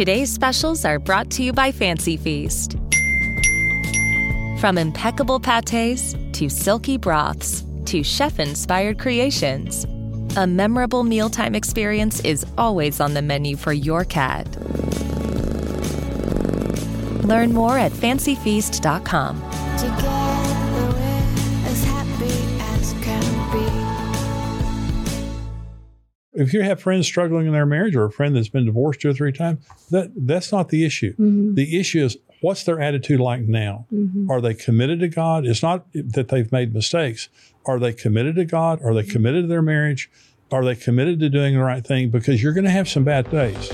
Today's specials are brought to you by Fancy Feast. From impeccable pates to silky broths to chef inspired creations, a memorable mealtime experience is always on the menu for your cat. Learn more at fancyfeast.com. if you have friends struggling in their marriage or a friend that's been divorced two or three times, that that's not the issue. Mm-hmm. The issue is what's their attitude like now? Mm-hmm. Are they committed to God? It's not that they've made mistakes. Are they committed to God? Are they committed to their marriage? Are they committed to doing the right thing? Because you're going to have some bad days.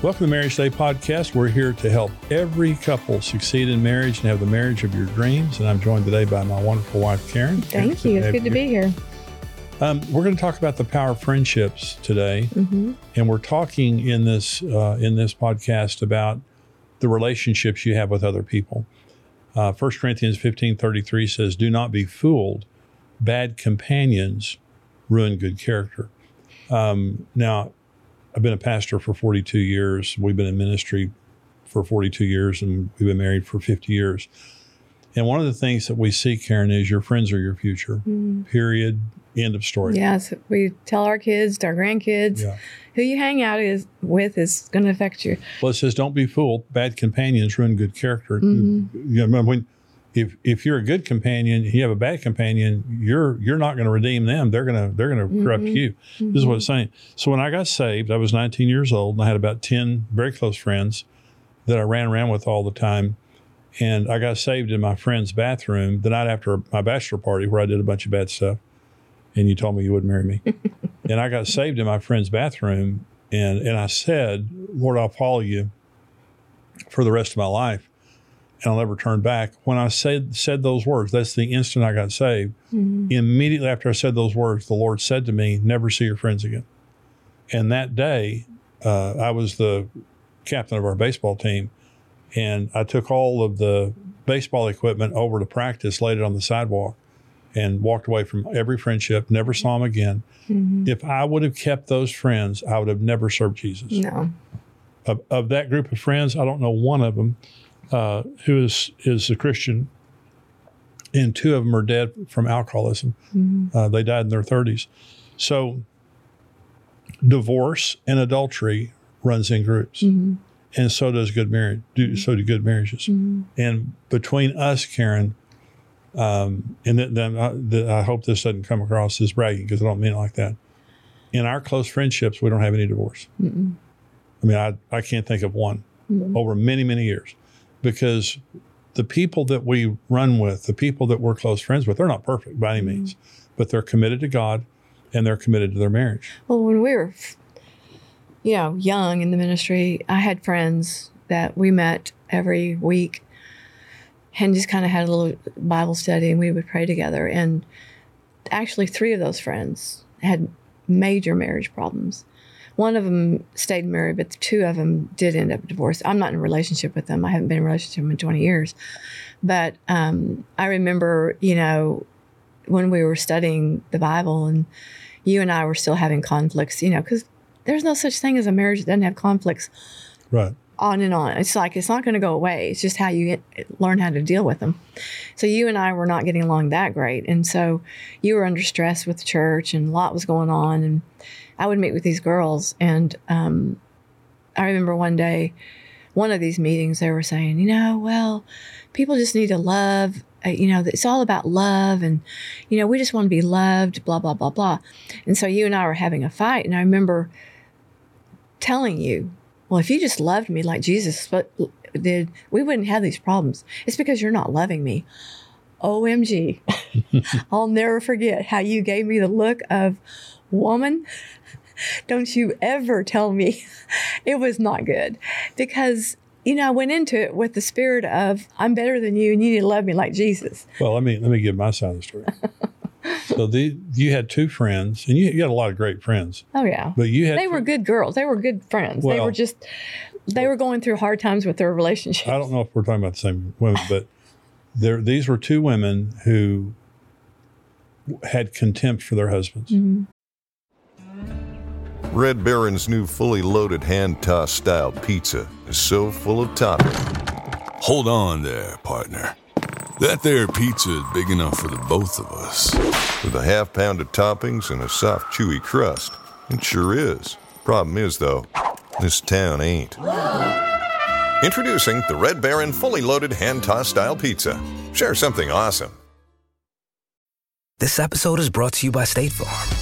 Welcome to the Marriage Today podcast. We're here to help every couple succeed in marriage and have the marriage of your dreams. And I'm joined today by my wonderful wife, Karen. Thank you. It's good to be here. Um, we're going to talk about the power of friendships today, Mm-hmm. and we're talking in this uh, in this podcast about the relationships you have with other people. Uh, 1 Corinthians fifteen thirty three says, "Do not be fooled; bad companions ruin good character." Um, now, I've been a pastor for forty two years. We've been in ministry for forty two years, and we've been married for fifty years. And one of the things that we see, Karen, is your friends are your future. Period. End of story. Yes, we tell our kids, to our grandkids, Yeah. who you hang out is with is going to affect you. Well, it says, "Don't be fooled. Bad companions ruin good character." Mm-hmm. You know, when if if you're a good companion, you have a bad companion, you're you're not going to redeem them. They're gonna they're gonna corrupt Mm-hmm. you. This is what it's saying. So when I got saved, I was 19 years old, and I had about 10 very close friends that I ran around with all the time. And I got saved in my friend's bathroom the night after my bachelor party, where I did a bunch of bad stuff. And you told me you wouldn't marry me. and I got saved in my friend's bathroom, and and I said, "Lord, I'll follow you." for the rest of my life, and I'll never turn back. When I said said those words, that's the instant I got saved. Immediately after I said those words, the Lord said to me, "Never see your friends again." And that day, uh, I was the captain of our baseball team, and I took all of the baseball equipment over to practice, laid it on the sidewalk, and walked away from every friendship. Never saw them again. If I would have kept those friends, I would have never served Jesus No. of, of that group of friends, I don't know one of them uh, who is is a Christian, and two of them are dead from alcoholism. Uh, they died in their thirties. So, divorce and adultery runs in groups, and so does good marriage. Do so do good marriages. And between us, Karen, um, and then then I, the, I hope this doesn't come across as bragging because I don't mean it like that. In our close friendships, we don't have any divorce. I mean, I, I can't think of one over many, many years because the people that we run with, the people that we're close friends with, they're not perfect by any means, but they're committed to God and they're committed to their marriage. Well, when we were, you know, young in the ministry, I had friends that we met every week and just kind of had a little Bible study and we would pray together. And actually, three of those friends had major marriage problems. One of them stayed married, but two of them did end up divorced. I'm not in a relationship with them. I haven't been in a relationship with them in 20 years. But um, I remember, you know, when we were studying the Bible and you and I were still having conflicts, you know, because there's no such thing as a marriage that doesn't have conflicts Right. On and on. It's like it's not going to go away. It's just how you get, learn how to deal with them. So you and I were not getting along that great, and so you were under stress with the church, and a lot was going on. And I would meet with these girls, and um, I remember one day, one of these meetings, they were saying, you know, well, people just need to love. Uh, you know, it's all about love, and you know, we just want to be loved. Blah blah blah blah. And so you and I were having a fight, and I remember telling you well, if you just loved me like Jesus did, we wouldn't have these problems. It's because you're not loving me. OMG. I'll never forget how you gave me the look of, woman, don't you ever tell me it was not good. Because, you know, I went into it with the spirit of, I'm better than you and you need to love me like Jesus. Well, let me let me give my side of the story. so the you had two friends, and you, you had a lot of great friends, Oh, yeah. but you had They were good girls. They were good friends. they were just, they were going through hard times with their relationship. I don't know if we're talking about the same women, but there these were two women who had contempt for their husbands. Mm-hmm. Red Baron's new fully loaded hand tossed style pizza is so full of topping. Hold on there, partner. That there pizza is big enough for the both of us. With a half pound of toppings and a soft, chewy crust. It sure is. Problem is, though, this town ain't. Introducing the Red Baron fully loaded hand tossed style pizza. Share something awesome. This episode is brought to you by State Farm.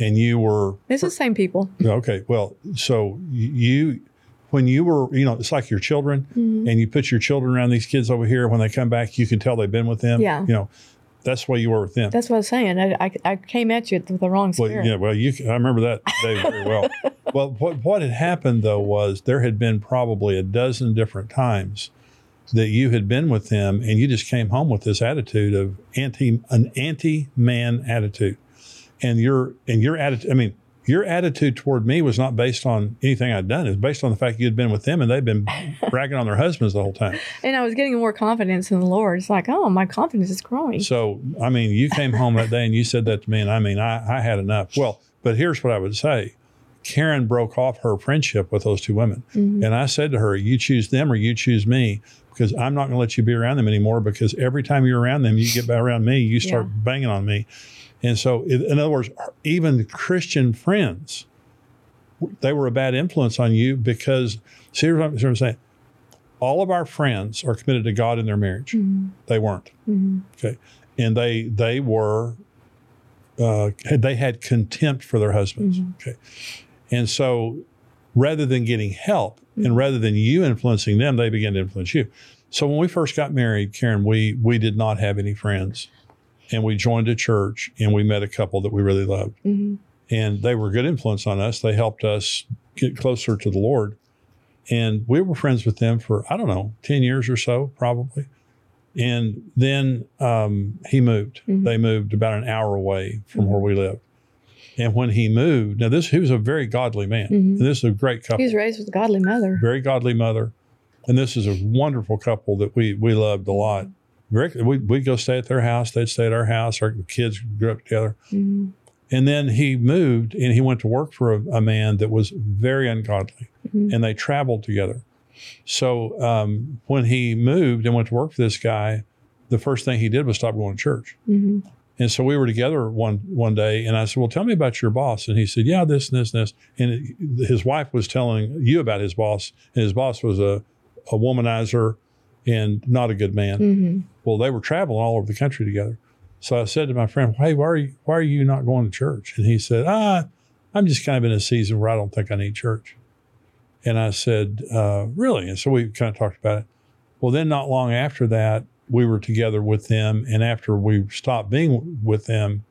And you were It's the same people. Okay, well, so you, when you were, you know, it's like your children, Mm-hmm. and you put your children around these kids over here. When they come back, you can tell they've been with them. Yeah. you know, that's the way you were with them. That's what I was saying. I, I, I came at you with the wrong well, yeah, well, you, I remember that day very well. well, what what had happened though was there had been probably a dozen different times that you had been with them, and you just came home with this attitude of anti an anti man attitude, and your and your attitude. I mean. Your attitude toward me was not based on anything I'd done. It was based on the fact you'd been with them and they'd been bragging on their husbands the whole time. And I was getting more confidence in the Lord. It's like, oh, my confidence is growing. So, I mean, you came home that day and you said that to me, and I mean, I, I had enough. Well, but here's what I would say Karen broke off her friendship with those two women. Mm-hmm. And I said to her, You choose them or you choose me, because I'm not going to let you be around them anymore. Because every time you're around them, you get back around me, you start Yeah. banging on me. And so, in other words, even Christian friends, they were a bad influence on you because, see what I'm, see what I'm saying? All of our friends are committed to God in their marriage. Mm-hmm. They weren't. Mm-hmm. Okay. And they they were uh, had- they had contempt for their husbands. Mm-hmm. Okay. And so rather than getting help and rather than you influencing them, they began to influence you. So when we first got married, Karen, we we did not have any friends. And we joined a church and we met a couple that we really loved. Mm-hmm. And they were a good influence on us. They helped us get closer to the Lord. And we were friends with them for, I don't know, 10 years or so, probably. And then um, he moved. Mm-hmm. They moved about an hour away from mm-hmm. where we lived. And when he moved, now this he was a very godly man. And this is a great couple, He was raised with a godly mother. very godly mother. And this is a wonderful couple that we we loved a lot. Very, we, we'd go stay at their house. They'd stay at our house. Our kids grew up together. Mhm. And then he moved and he went to work for a, a man that was very ungodly. And they traveled together. So um, when he moved and went to work for this guy, the first thing he did was stop going to church. Mhm. And so we were together one one day, and I said, "Well, tell me about your boss." And he said, "Yeah, this and this and this." And it, his wife was telling you about his boss, and his boss was a a womanizer and not a good man. Mhm. Well, they were traveling all over the country together. So I said to my friend, "Hey, why are you why are you not going to church?" And he said, "Ah, I'm just kind of in a season where I don't think I need church." And I said, uh, "Really?" And so we kind of talked about it. Well, then not long after that, we were together with them, and after we stopped being with them,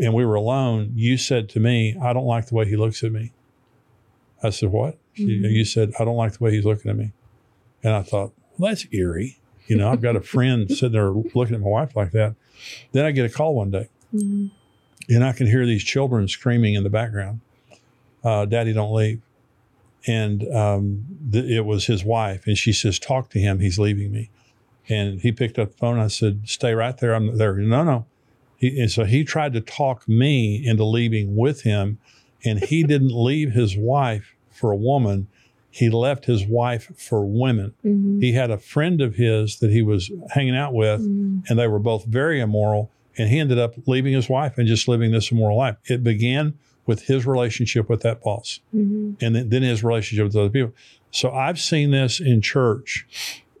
and we were alone, you said to me, "I don't like the way he looks at me." I said, "What?" You- You said, "I don't like the way he's looking at me," and I thought, "Well, that's eerie." You know, I've got a friend sitting there looking at my wife like that. Then I get a call one day, Mhm. and I can hear these children screaming in the background, uh, "Daddy, don't leave!" And um, th- it was his wife, and she says, "Talk to him. He's leaving me." And he picked up the phone. I said, "Stay right there. I'm there." No, no. He, and so he tried to talk me into leaving with him, and he didn't leave his wife for a woman. He left his wife for women. Mhm. He had a friend of his that he was hanging out with, Mhm. and they were both very immoral. And he ended up leaving his wife and just living this immoral life. It began with his relationship with that boss, Mhm. and then, then his relationship with other people. So I've seen this in church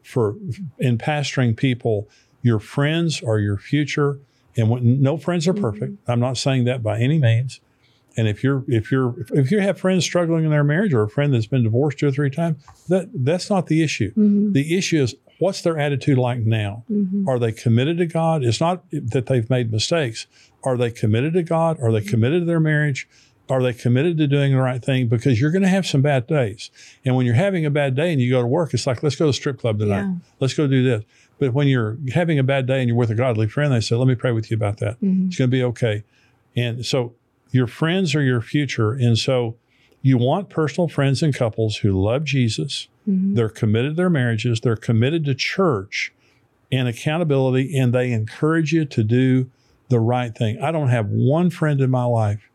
for in pastoring people. Your friends are your future, and when, no friends are perfect. I'm not saying that by any means. And if you're if you're if you have friends struggling in their marriage or a friend that's been divorced two or three times, that that's not the issue. Mhm. The issue is what's their attitude like now? Mhm. Are they committed to God? It's not that they've made mistakes. Are they committed to God? Are they committed to their marriage? are they committed to doing the right thing? Because you're going to have some bad days. And when you're having a bad day and you go to work, it's like, let's go to the strip club tonight. Yeah. Let's go do this. But when you're having a bad day and you're with a godly friend, they say, let me pray with you about that. It's going to be okay. And so your friends are your future. And so you want personal friends and couples who love Jesus. Mm-hmm. They're committed to their marriages. They're committed to church and accountability, and they encourage you to do the right thing. I don't have one friend in my life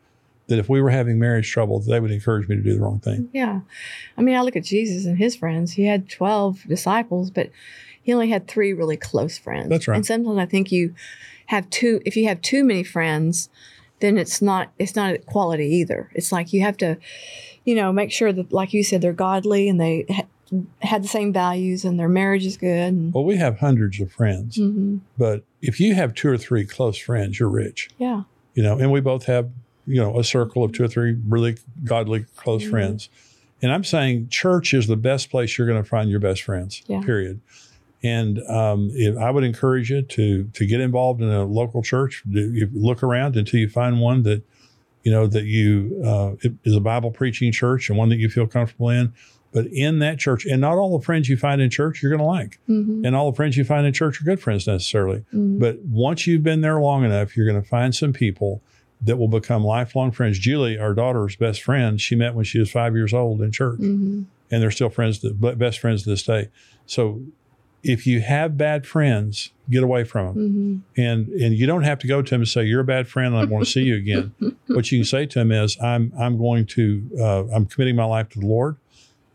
that if we were having marriage trouble, they would encourage me to do the wrong thing. Yeah. I mean, I look at Jesus and his friends. He had 12 disciples, but he only had three really close friends. That's right. And sometimes I think you have two, if you have too many friends, then it's not, it's not quality either. It's like you have to, you know, make sure that, like you said, they're godly and they ha- had the same values and their marriage is good. And, Well, we have hundreds of friends, Mhm. but if you have two or three close friends, you're rich. Yeah. you know, and we both have, you know, a circle of two or three really godly close Mm-hmm. friends. And I'm saying church is the best place you're going to find your best friends, Yeah. period. And um, I would encourage you to to get involved in a local church. You look around until you find one that, you know, that you uh, is a Bible preaching church and one that you feel comfortable in. But in that church, and not all the friends you find in church you're going to like, Mhm. and all the friends you find in church are good friends necessarily. Mhm. But once you've been there long enough, you're going to find some people that will become lifelong friends. Julie, our daughter's best friend, she met when she was five years old in church, Mhm. and they're still friends, best friends to this day. So, if you have bad friends, get away from them, Mhm. and and you don't have to go to them and say you're a bad friend and I want to see you again. what you can say to them is I'm I'm going to uh, I'm committing my life to the Lord,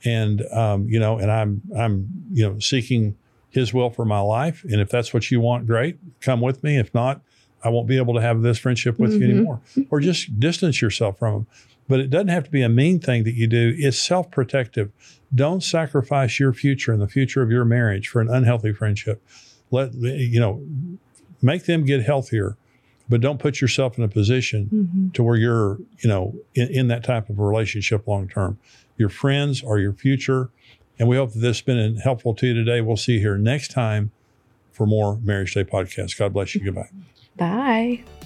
and um, you know, and I'm I'm you know seeking His will for my life, and if that's what you want, great, come with me. If not, I won't be able to have this friendship with you Mhm. anymore, or just distance yourself from them. But it doesn't have to be a mean thing that you do. It's self protective. Don't sacrifice your future and the future of your marriage for an unhealthy friendship. Let you know, make them get healthier, but don't put yourself in a position Mhm. to where you're, you know, in, in that type of a relationship long term. Your friends are your future. And we hope that this has been helpful to you today. We'll see you here next time for more Marriage Today podcast. God bless you. Goodbye. Bye.